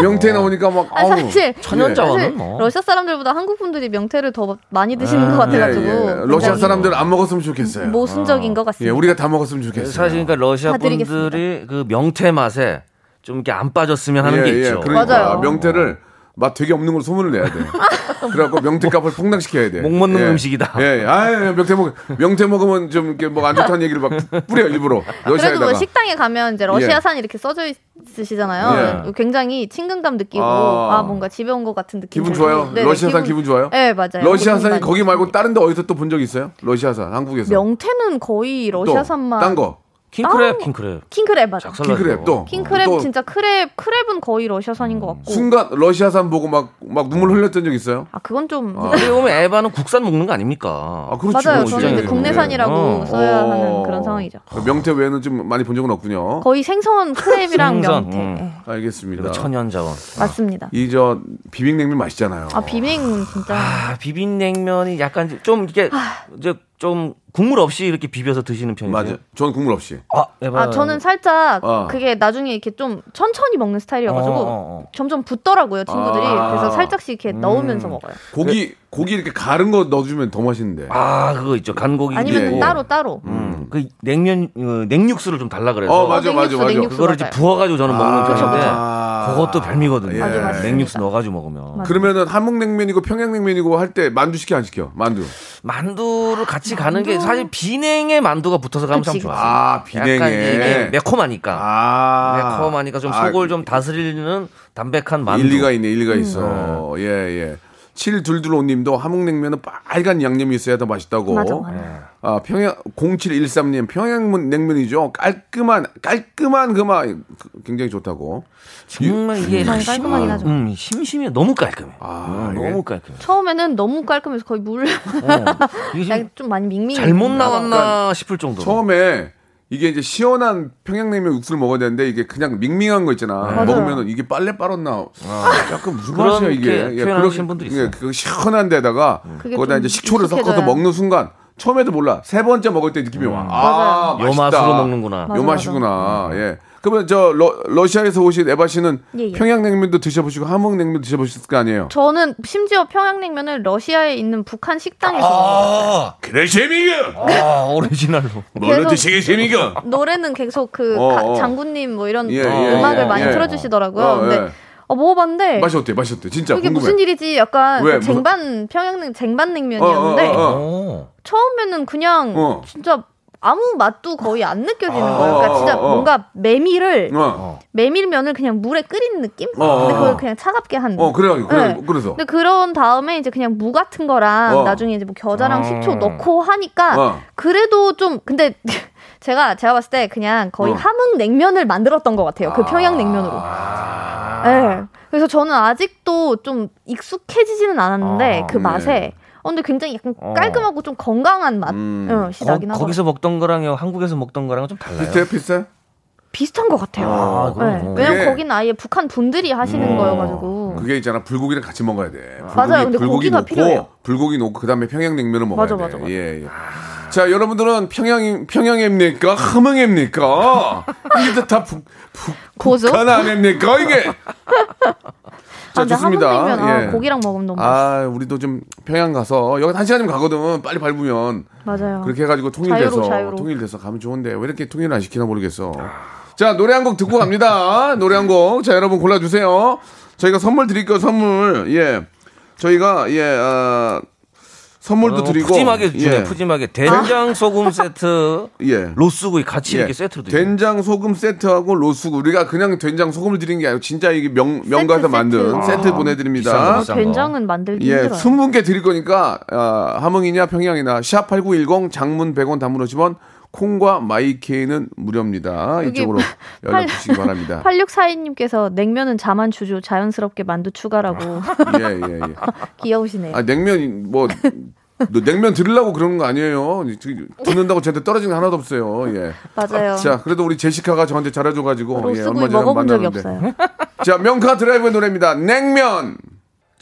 명태 나오니까 막 아, 아우. 사실 천연자원은 사실 뭐. 러시아 사람들보다 한국 분들이 명태를 더 많이 드시는 것 예, 같아가지고 예. 러시아 사람들은 안 먹었으면 좋겠어요. 모순적인 것 예, 같습니다. 우리가 다 먹었으면 좋겠어요. 사실 그러니까 러시아. 분들이 그 명태 맛에 좀 이렇게 안 빠졌으면 하는 예, 게 예, 있죠. 그러니까 맞아요. 명태를 맛 되게 없는 걸 소문을 내야 돼. 그래갖고 명태값을 폭락시켜야 돼. 목 먹는 예. 음식이다. 예, 예. 아, 명태 먹 명태 먹으면 좀 이렇게 뭐 안 좋다는 얘기를 막 뿌려 일부러 그래도 러시아에다가. 뭐 식당에 가면 이제 러시아산 이렇게 써져 있으시잖아요. 예. 굉장히 친근감 느끼고 아. 아, 뭔가 집에 온 것 같은 느낌. 기분 좋아요? 네네, 러시아산 기분, 좋아요? 네 맞아요. 러시아산이 거기 말고 좋습니다. 다른 데 어디서 또 본 적 있어요? 러시아산 한국에서. 명태는 거의 또 러시아산만 딴 거. 킹크랩, 킹크랩. 킹크랩 맞아. 킹크랩 또. 킹크랩 또 진짜 크랩 크랩은 거의 러시아산인 것 같고. 순간 러시아산 보고 막 막 눈물 흘렸던 적 있어요? 아 그건 좀 어떻게 보면 에바는 국산 먹는 거 아닙니까? 아, 그렇죠. 맞아요. 뭐 저는 이제. 국내산이라고 어. 써야 어. 하는 그런 상황이죠. 명태 외에는 좀 많이 본 적은 없군요. 거의 생선 크랩이랑 생선, 명태 음. 예, 알겠습니다. 그리고 천연 자원. 맞습니다. 이 저 비빔냉면 맛있잖아요. 아 비빔 진짜 아, 비빔냉면이 약간 좀 이게 이제 좀 국물 없이 이렇게 비벼서 드시는 편이에요. 맞아. 저는 국물 없이. 아, 에바. 아 저는 살짝 어. 그게 나중에 이렇게 좀 천천히 먹는 스타일이어가지고 어, 어, 어. 점점 붙더라고요 친구들이 아. 그래서 살짝씩 이렇게 넣으면서 먹어요. 고기 고기 이렇게 가른 거 넣어주면 더 맛있는데. 아, 그거 있죠. 간고기. 아니면 예, 예. 따로 따로. 음, 그 냉면 어, 냉육수를 좀 달라 그래서 어 맞아 어, 맞아 맞아. 그거를 이제. 부어가지고 저는 먹는 아, 편인데 아. 그것도 별미거든요. 예. 냉육수 넣어가지고 먹으면 맞아. 그러면은 함흥냉면이고 평양냉면이고 할 때 만두 시켜 안 시켜? 만두. 만두를 같이 가는 게 사실 비냉에 만두가 붙어서 가면 참 그치, 좋아. 아 약간 이제 이게 비냉에. 매콤하니까. 아. 매콤하니까 좀 아, 속을 좀 다스리는 담백한 만두. 일리가 있네, 일리가 있어. 예, 예. 7225님도 함흥냉면은 빨간 양념이 있어야 더 맛있다고. 맞아 맞아. 아, 평양 0713 님 평양 냉면이죠. 깔끔한 깔끔한 그맛 굉장히 좋다고. 정말 이게 심- 깔끔하긴 하죠. 음, 심심해 너무 깔끔해. 아, 음, 너무 깔끔해. 처음에는 너무 깔끔해서 거의 물 어, 이게 좀좀 많이 밍밍. 잘못 나왔나 싶을 정도로. 처음에 이게 이제 시원한 평양냉면 육수를 먹어야 되는데 이게 그냥 밍밍한 거 있잖아. 맞아요. 먹으면은 이게 빨래 빨았나. 약간 무슨 맛이야 이게. 게 표현하시는 분들이 있어요. 그 시원한 데다가 그게 거기다 좀 이제 식초를 섞어서 익숙해져야. 먹는 순간 처음에도 몰라. 세 번째 먹을 때 느낌이 와. 아, 요 맛있다. 맛으로 먹는구나. 맞아, 요 맛이구나. 예. 그러면 저 러, 러시아에서 오신 에바 씨는 예, 예. 평양냉면도 드셔보시고 함흥냉면도 드셔보셨을 거 아니에요? 저는 심지어 평양냉면을 러시아에 있는 북한 식당에서 아, 그래 재미가 아, 오리지널로. 뭘로 드시게 재미가 노래는 계속 그 어, 가- 어. 장군님 뭐 이런 예, 어, 예, 음악을 예, 많이 예. 틀어주시더라고요. 어, 근데 예. 어, 먹어봤는데 맛이 어때? 맛이 어때? 진짜 이게 궁금해. 무슨 일이지? 약간 왜? 그 쟁반 평양냉 쟁반냉면이었는데 어, 어, 어. 어. 처음에는 그냥 어. 진짜 아무 맛도 거의 안 느껴지는 어, 거예요. 그러니까 어, 진짜 어, 어. 뭔가 메밀을 어. 메밀면을 그냥 물에 끓인 느낌? 어, 근데 어, 그걸 어. 그냥 차갑게 한. 어, 그래, 그래, 네. 그래서. 근데 그런 다음에 이제 그냥 무 같은 거랑 어. 나중에 이제 뭐 겨자랑 어. 식초 넣고 하니까 어. 그래도 좀 근데 제가 제가 봤을 때 그냥 거의 어. 함흥 냉면을 만들었던 것 같아요. 그 평양 냉면으로. 아. 네. 그래서 저는 아직도 좀 익숙해지지는 않았는데 아, 그 네. 맛에. 어, 근데 굉장히 약간 어. 깔끔하고 좀 건강한 맛 음. 어, 시작이긴 거, 하고 거기서 먹던 거랑요, 한국에서 먹던 거랑은 좀 달라요. 비슷해요, 비슷해? 비슷한 것 같아요. 아. 네. 왜냐면 그게- 거기는 아예 북한 분들이 하시는 음. 거여가지고. 그게 있잖아, 불고기를 같이 먹어야 돼. 불고기, 맞아요, 근데 불고기 고기가 놓고, 필요해요. 불고기 놓고, 그 다음에 평양냉면을 먹어야 맞아, 돼. 맞아, 맞아. 예, 예. 자, 여러분들은 평양, 평양입니까? 함흥입니까? 이게 다 북, 북? 북한 아닙니까? 이게. 아, 자, 근데 좋습니다. 아, 예. 고기랑 먹으면 너무 맛있어. 아, 우리도 좀 평양 가서 여기 한 시간이면 가거든. 빨리 밟으면 맞아요. 그렇게 해가지고 통일돼서 자유로, 자유로. 통일돼서 가면 좋은데 왜 이렇게 통일을 안 시키나 모르겠어. 자 노래 한 곡 듣고 갑니다. 노래 한 곡. 자 여러분 골라주세요. 저희가 선물 드릴게요. 선물 예. 저희가 예 아, 선물도 어, 드리고 푸짐하게 주네, 예. 푸짐하게. 된장 소금 세트, 예. 로스구이 같이 예. 이렇게 세트로 드려요. 된장 소금 세트하고 로스구 우리가 그냥 된장 소금을 드리는 게 아니고 진짜 이게 명 명가에서 세트, 만든 세트. 세트 아, 보내드립니다. 비싼 거, 아, 비싼 거. 된장은 만들기 예, 힘들어요. 20분께 드릴 거니까 아, 함흥이냐 평양이나 샵8910 장문 100원 단문 50원 콩과 마이케이는 무료입니다. 이쪽으로 연락 주시기 바랍니다. 8642님께서 냉면은 자만 주주 자연스럽게 만두 추가라고 예, 예, 예. 귀여우시네요. 아, 냉면 뭐너 냉면 들으려고 그러는 거 아니에요. 듣는다고 저한테 떨어진 게 하나도 없어요. 예. 맞아요. 자, 그래도 우리 제시카가 저한테 잘해줘가지고 예, 로스구이 얼마 전에 만났는데. 없어요. 자, 명카 드라이브의 노래입니다. 냉면.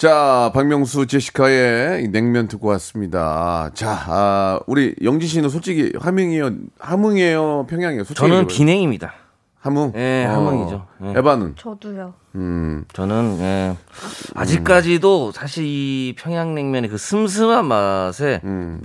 자, 박명수 제시카의 이 냉면 듣고 왔습니다. 자, 아, 우리 영지 씨는 솔직히 함흥이에요, 함흥이에요, 평양이에요. 솔직히 저는 얘기해봐요. 비냉입니다. 함흥. 예, 함흥이죠. 예. 에바는 저도요. 음, 저는 예, 아직까지도 사실 이 평양냉면의 그 슴슴한 맛에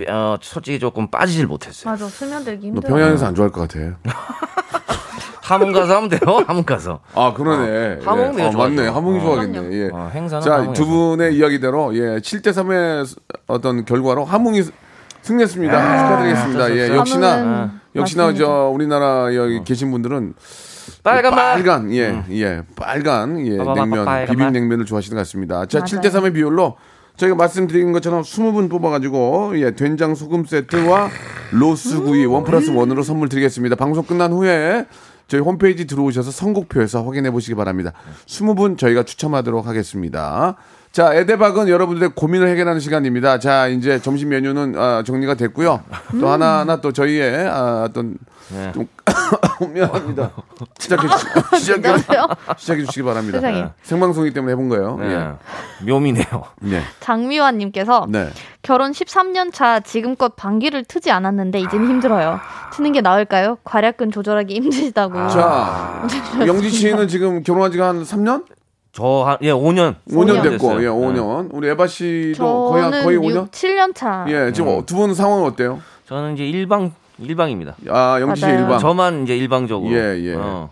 어, 솔직히 조금 빠지질 못했어요. 맞아. 스며들기 너 힘들어. 평양에서 안 좋아할 것 같아. 함흥 가서 하면 돼요. 함흥 가서. 아, 그러네. 함흥 예. 내가 어, 맞네. 좋아하죠. 함흥이 어. 좋아하겠네. 예. 어, 행사는 자. 두 분의 이야기대로 예, 7대 3의 어떤 결과로 함흥이 승리했습니다. 축하드리겠습니다. 어쩔 수 예. 역시나 함흥은 역시나 맞습니다. 저 우리나라 여기 계신 분들은 빨간 맛. 빨간 예, 예, 빨간 예, 빠바바바 냉면 빨간 비빔 맛. 냉면을 좋아하시는 것 같습니다. 자, 맞아요. 7대 3의 비율로 저희가 말씀드린 것처럼 20분 뽑아 가지고 예, 된장 소금 세트와 로스구이 원 플러스 원으로 선물 드리겠습니다. 방송 끝난 후에 저희 홈페이지 들어오셔서 선곡표에서 확인해 보시기 바랍니다. 20분 저희가 추첨하도록 하겠습니다. 자, 에데박은 여러분들의 고민을 해결하는 시간입니다. 자, 이제 점심 메뉴는 아, 정리가 됐고요. 또 하나하나 또 저희의 아, 어떤 네. 좀 미안합니다. 시작해 주, 시작해, 괜찮으세요? 시작해 주시기 바랍니다. 세상에. 생방송이기 때문에 해본 거예요. 네. 묘미네요. 예. 예. 장미화님께서 네. 결혼 13년 차 지금껏 방귀를 트지 않았는데 이제는 힘들어요. 트는 게 나을까요? 과략근 조절하기 힘드시다고. 아. 자, 영지 씨는 지금 결혼한 지가 한 3년? 저한 예 5년 5년 5년 됐고, 됐어요. 예, 5년. 우리 에바 씨도 거의 한 거의 6, 5년? 7년 차. 예, 지금 두 분 상황은 어때요? 저는 이제 일방 일방입니다. 아, 영지 씨 맞아요. 일방. 저만 이제 일방적으로. 예, 예. 어.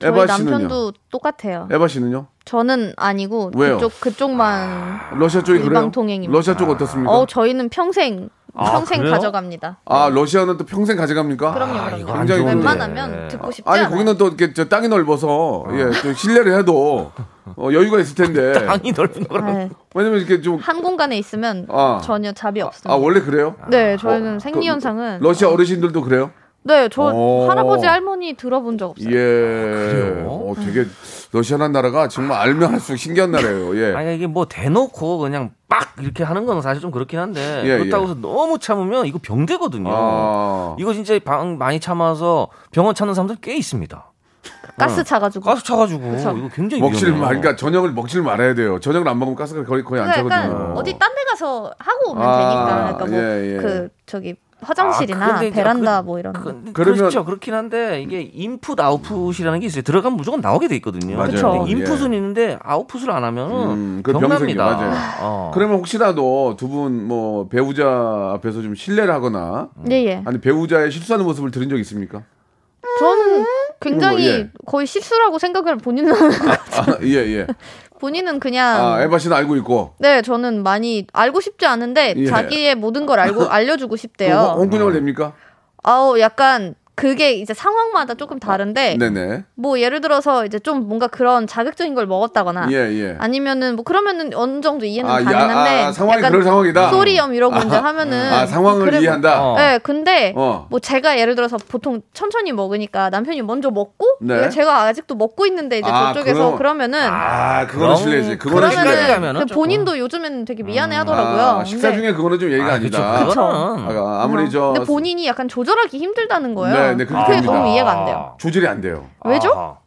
저희 에바 씨는요? 남편도 똑같아요. 에바 씨는요? 저는 아니고 왜요? 그쪽 그쪽만 러시아 쪽이 그래요? 일방 통행입니다. 러시아 쪽 어떻습니까? 어 저희는 평생 아, 평생 그래요? 가져갑니다. 아, 러시아는 또 평생 가져갑니까? 그럼요, 아, 그럼요. 굉장히. 웬만하면 듣고 싶지 아니, 않아요. 거기는 또 이렇게 저 땅이 넓어서, 예, 또 신뢰를 해도 어, 여유가 있을 텐데. 땅이 넓은 거라. 네, 왜냐면 이렇게 좀, 한 공간에 있으면 아. 전혀 잡이 없습니다. 아, 원래 그래요? 네, 저희는 어, 생리 현상은 러시아 어르신들도 그래요? 네, 저 오. 할아버지 할머니 들어본 적 없어요. 예. 어, 되게, 러시아라는 나라가 정말 알면 할수록 신기한 나라예요. 예. 아니 이게 뭐 대놓고 그냥 빡 이렇게 하는 건 사실 좀 그렇긴 한데 예, 그렇다고 예. 해서 너무 참으면 이거 병되거든요. 아. 이거 진짜 방 많이 참아서 병원 찾는 사람들 꽤 있습니다. 가스 차가지고. 가스 차가지고 그쵸. 이거 굉장히 먹지를 위험해요. 말, 그러니까 저녁을 먹지를 말아야 돼요. 저녁을 안 먹으면 가스가 거의 거의 안 그러니까 차거든요. 약간 어디 딴 데 가서 하고 오면 아, 되니까. 그러니까 뭐 예, 예. 그 저기 화장실이나 아, 베란다 그- 뭐 이런 거. 그, 그러면- 그렇죠. 그렇긴 한데 이게 인풋 아웃풋이라는 게 있어요. 들어가면 무조건 나오게 돼 있거든요. 맞아요. 근데 인풋은 예. 있는데 아웃풋을 안 하면은 음, 그 병납니다. 맞아요. 어. 그러면 혹시라도 두 분 뭐 배우자 앞에서 좀 신뢰를 하거나 예, 예. 아니 배우자의 실수하는 모습을 들은 적 있습니까? 저는 굉장히 뭐, 예. 거의 실수라고 생각을 본인은 아, 예, 예. 본인은 그냥 아, 에바 씨는 알고 있고. 네, 저는 많이 알고 싶지 않은데 예. 자기의 모든 걸 알고 알려주고 그 싶대요. 홍군형을 냅니까? 아우 약간 그게 이제 상황마다 조금 다른데 네네. 뭐 예를 들어서 이제 좀 뭔가 그런 자극적인 걸 먹었다거나 예, 예. 아니면은 뭐 그러면은 어느 정도 이해는 아, 야, 가능한데 아, 상황이 약간 그럴 상황이다. 소리염 이런 거 이제 하면은 아, 상황을 그래, 이해한다. 어. 네, 근데 어. 뭐 제가 예를 들어서 보통 천천히 먹으니까 남편이 먼저 먹고 네. 제가 아직도 먹고 있는데 이제 아, 저쪽에서 그럼- 그러면은 아, 그거는 실례지. 그거는 그러면은- 실례. 가면은 그 본인도 요즘에는 되게 미안해 하더라고요. 아, 식사 근데, 중에 그거는 좀 예의가 아, 아니다. 그쵸. 아, 아무리 저 근데 본인이 약간 조절하기 힘들다는 거예요. 네, 네, 그렇게 그게 됩니다. 너무 이해가 안 돼요. 조절이 안 돼요. 왜죠? 아하.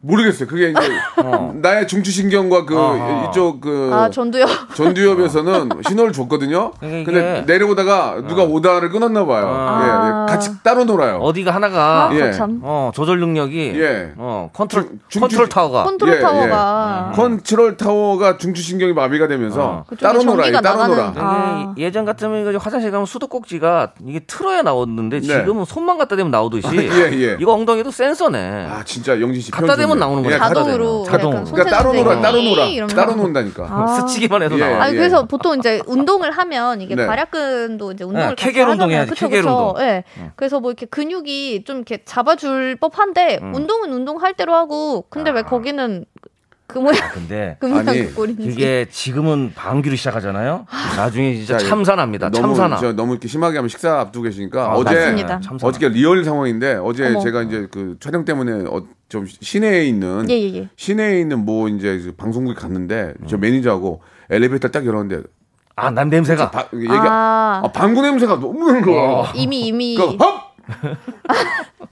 모르겠어요. 그게 이제 어. 나의 중추신경과 그 아하. 이쪽 그 아 전도요. 전두엽에서는 신호를 줬거든요. 이게- 근데 내려오다가 누가 오다를 끊었나 봐요. 아. 예, 예. 같이 따로 놀아요. 어디가 하나가 아, 예. 참. 어, 조절 능력이 예. 어, 컨트롤 중- 컨트롤 중추- 타워가 컨트롤 예, 타워가 컨트롤 타워가 중추신경이 마비가 되면서 어. 그쪽에 따로 놀아요. 따로 나가는- 놀아. 아. 이게 예전 같으면 이거 화장실 가면 수도꼭지가 이게 틀어야 나오는데 네. 지금은 손만 갖다 대면 나오듯이 예, 예. 이거 엉덩이도 센서네. 아 진짜 영진 씨 갖다 표현 좋네요. 나오는 거죠. 예, 자동. 자동으로 자동. 그러니까 따로 놀아, 따로 놀아. 따로 논다니까. 아. 스치기만 해도 예. 나와. 아니 예. 그래서 보통 이제 운동을 하면 이게 네. 발약근도 이제 운동을 네, 케겔 하잖아요. 운동해야지, 그쵸, 케겔 그쵸. 운동. 예. 그래서 뭐 이렇게 근육이 좀 이렇게 잡아줄 법한데 음. 운동은 운동할 대로 하고 근데 왜 거기는 그 모양 근데 그 모양 아니, 그 꼴인지. 이게 지금은 방귀를 시작하잖아요. 나중에 진짜 자, 참사납니다. 너무 참사나. 저, 너무 이렇게 심하게 하면 식사 앞두고 계시니까 아, 어제. 어저께 real 상황인데 어제 어머. 제가 이제 그 촬영 때문에 어, 좀 시내에 있는 예, 예, 예. 시내에 있는 뭐 이제 그 방송국에 갔는데 저 음. 매니저하고 엘리베이터 딱 열었는데 아, 난 냄새가. 바, 얘기 아. 아, 방구 냄새가 너무 나는 거야. 어. 이미 이미 그 헙!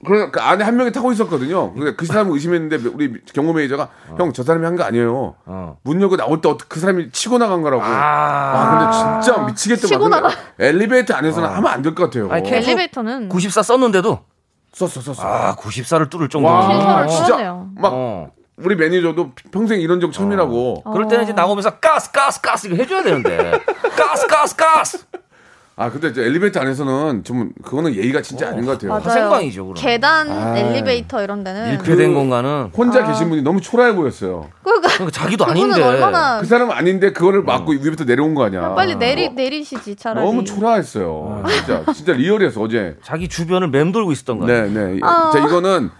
그래 그 안에 한 명이 타고 있었거든요. 근데 그 사람을 의심했는데 우리 경호 매니저가 형 저 사람이 한 거 아니에요. 어. 문 열고 나올 때 그 사람이 치고 나간 거라고. 아, 아. 근데 진짜 미치겠더만. 치고 근데 나가. 엘리베이터 안에서는 하면 안 될 것 같아요. 아니, 엘리베이터는 94 썼는데도 썼어 썼어. 아, 94를 뚫을 정도로. 와 진짜 막 어. 우리 매니저도 평생 이런 적 처음이라고. 그럴 때는 이제 나오면서 가스 가스 가스 이거 해줘야 되는데 가스 가스 가스 아 근데 이제 엘리베이터 안에서는 좀 그거는 예의가 진짜 아닌 것 같아요. 맞아요. 생방이죠, 그럼. 계단 아. 엘리베이터 이런 데는 밀폐된 공간은 혼자 계신 분이 너무 초라해 보였어요. 그러니까 그러니까 자기도 그분은 아닌데 얼마나 그 사람은 아닌데 그거를 막고 위부터 내려온 거 아니야. 빨리 내리 내리시지 차라리. 너무 초라했어요. 진짜 진짜 real이었어 어제. 자기 주변을 맴돌고 있었던 거야. 네, 네. 아. 자 이거는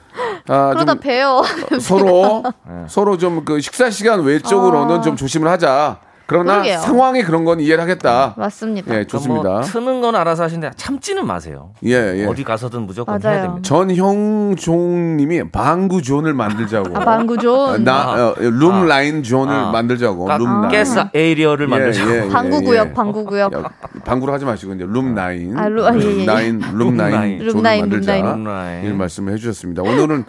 아, 그러다 좀 배요. 서로 서로 좀 그 식사 시간 외적으로는 아. 좀 조심을 하자. 그러나 그러게요. 상황이 그런 건 이해를 하겠다. 맞습니다. 예, 좋습니다. 뭐 트는 건 알아서 하시는데 참지는 마세요. 예, 예. 어디 가서든 무조건 맞아요. 해야 됩니다. 전형종님이 방구 존을 만들자고. 아, 방구존. 나 어, 룸 아. 라인 존을 아. 만들자고. 가- 룸 라인. 가스 area를 만들자고. 예, 예, 방구구역, 예. 방구구역. 야, 방구로 하지 마시고 이제 룸 라인. 아, 루- 아, 예, 예, 예. 라인, 룸 라인 라인. 존을 룸 라인, 만들자. 룸 라인. 룸 라인. 이런 말씀을 해주셨습니다. 오늘은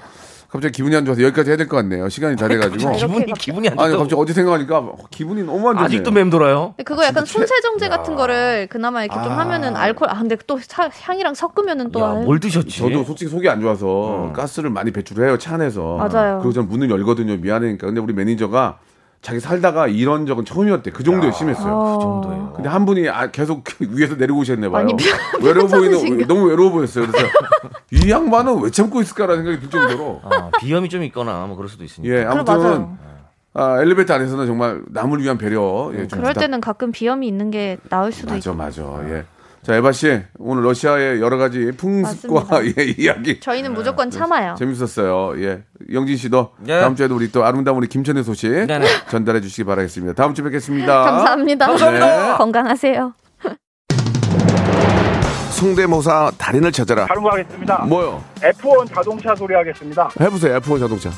갑자기 기분이 안 좋아서 여기까지 해야 될 것 같네요. 시간이 다 돼가지고. 기분이 기분이 안 아니 좋다. 갑자기 어디 생각하니까 기분이 너무 안 좋네. 아직도 맴돌아요. 그거 약간 손세정제 같은 거를 그나마 이렇게 좀 하면은 알코올 아 근데 또 사- 향이랑 섞으면은 또 야. 뭘 드셨지? 저도 솔직히 속이 안 좋아서 가스를 많이 배출해요 차 안에서. 맞아요. 그리고 저는 문을 열거든요. 미안하니까. 근데 우리 매니저가 자기 살다가 이런 적은 처음이었대. 그 정도에 심했어요. 어. 정도예요. 근데 한 분이 아, 계속 위에서 내리고 오셨나 봐요. 외로워 보이는? 너무 외로워 보였어요. 그래서 이 양반은 왜 참고 있을까라는 생각이 들 정도로. 아, 비염이 좀 있거나 뭐 그럴 수도 있으니까. 예, 아무튼. 아, 엘리베이터 안에서는 정말 남을 위한 배려. 예, 좀 그럴 때는 가끔 비염이 있는 게 나을 수도 맞아, 있고. 맞아. 예. 자, 에바 씨 오늘 러시아의 여러 가지 풍습과. 예, 이야기 저희는 무조건 참아요. 재밌었어요. 예. 영진 씨도 네. 다음 주에도 우리 또 아름다운 우리 김천의 소식 네네. 전달해 주시기 바라겠습니다. 다음 주에 뵙겠습니다. 감사합니다. 감사합니다. 건강하세요. 성대모사 달인을 찾아라. 다른 거 하겠습니다. 뭐요? F1 자동차 소리 하겠습니다. 해보세요. F1 자동차.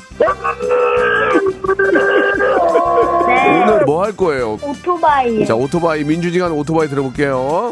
네. 오늘 뭐 할 거예요? 오토바이. 자, 오토바이 민주지간 오토바이 들어볼게요.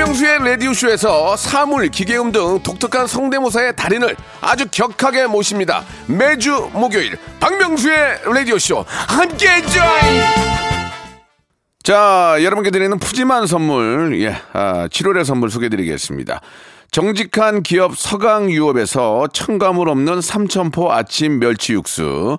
박명수의 라디오쇼에서 사물, 기계음 등 독특한 성대모사의 달인을 아주 격하게 모십니다. 매주 목요일 박명수의 라디오쇼 함께해 줘요. 자, 여러분께 드리는 푸짐한 선물, 예, 아, 7월의 선물 소개드리겠습니다. 정직한 기업 서강유업에서 첨가물 없는 삼천포 아침 멸치 육수,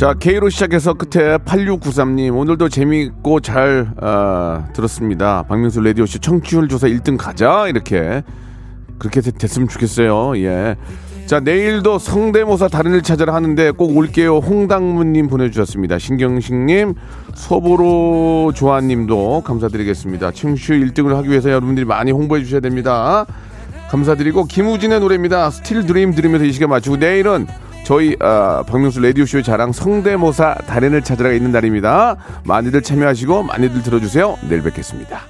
자, K로 시작해서 끝에 8693님, 오늘도 재미있고 잘, 어, 들었습니다. 박명수 라디오쇼 청취율 조사 1등 가자. 이렇게. 그렇게 됐, 됐으면 좋겠어요. 예. 자, 내일도 성대모사 다른 일 찾으러 하는데 꼭 올게요. 홍당무님 보내주셨습니다. 신경식님, 소보로 조아님도 감사드리겠습니다. 청취율 1등을 하기 위해서 여러분들이 많이 홍보해 주셔야 됩니다. 감사드리고, 김우진의 노래입니다. Still Dream 들으면서 이 시간 마치고, 내일은 저희 어, 박명수 라디오쇼의 자랑 성대모사 달인을 찾으러 있는 날입니다. 많이들 참여하시고 많이들 들어주세요. 내일 뵙겠습니다.